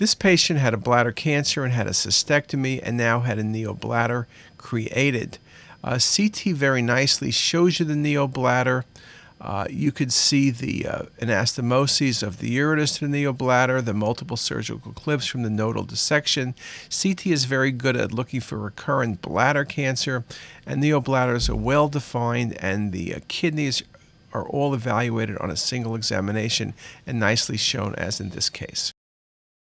This patient had a bladder cancer and had a cystectomy and now had a neobladder created. Uh, CT very nicely shows you the neobladder. Uh, you could see the uh, anastomoses of the ureter to the neobladder, the multiple surgical clips from the nodal dissection. CT is very good at looking for recurrent bladder cancer, and neobladders are well defined, and the uh, kidneys are all evaluated on a single examination and nicely shown, as in this case.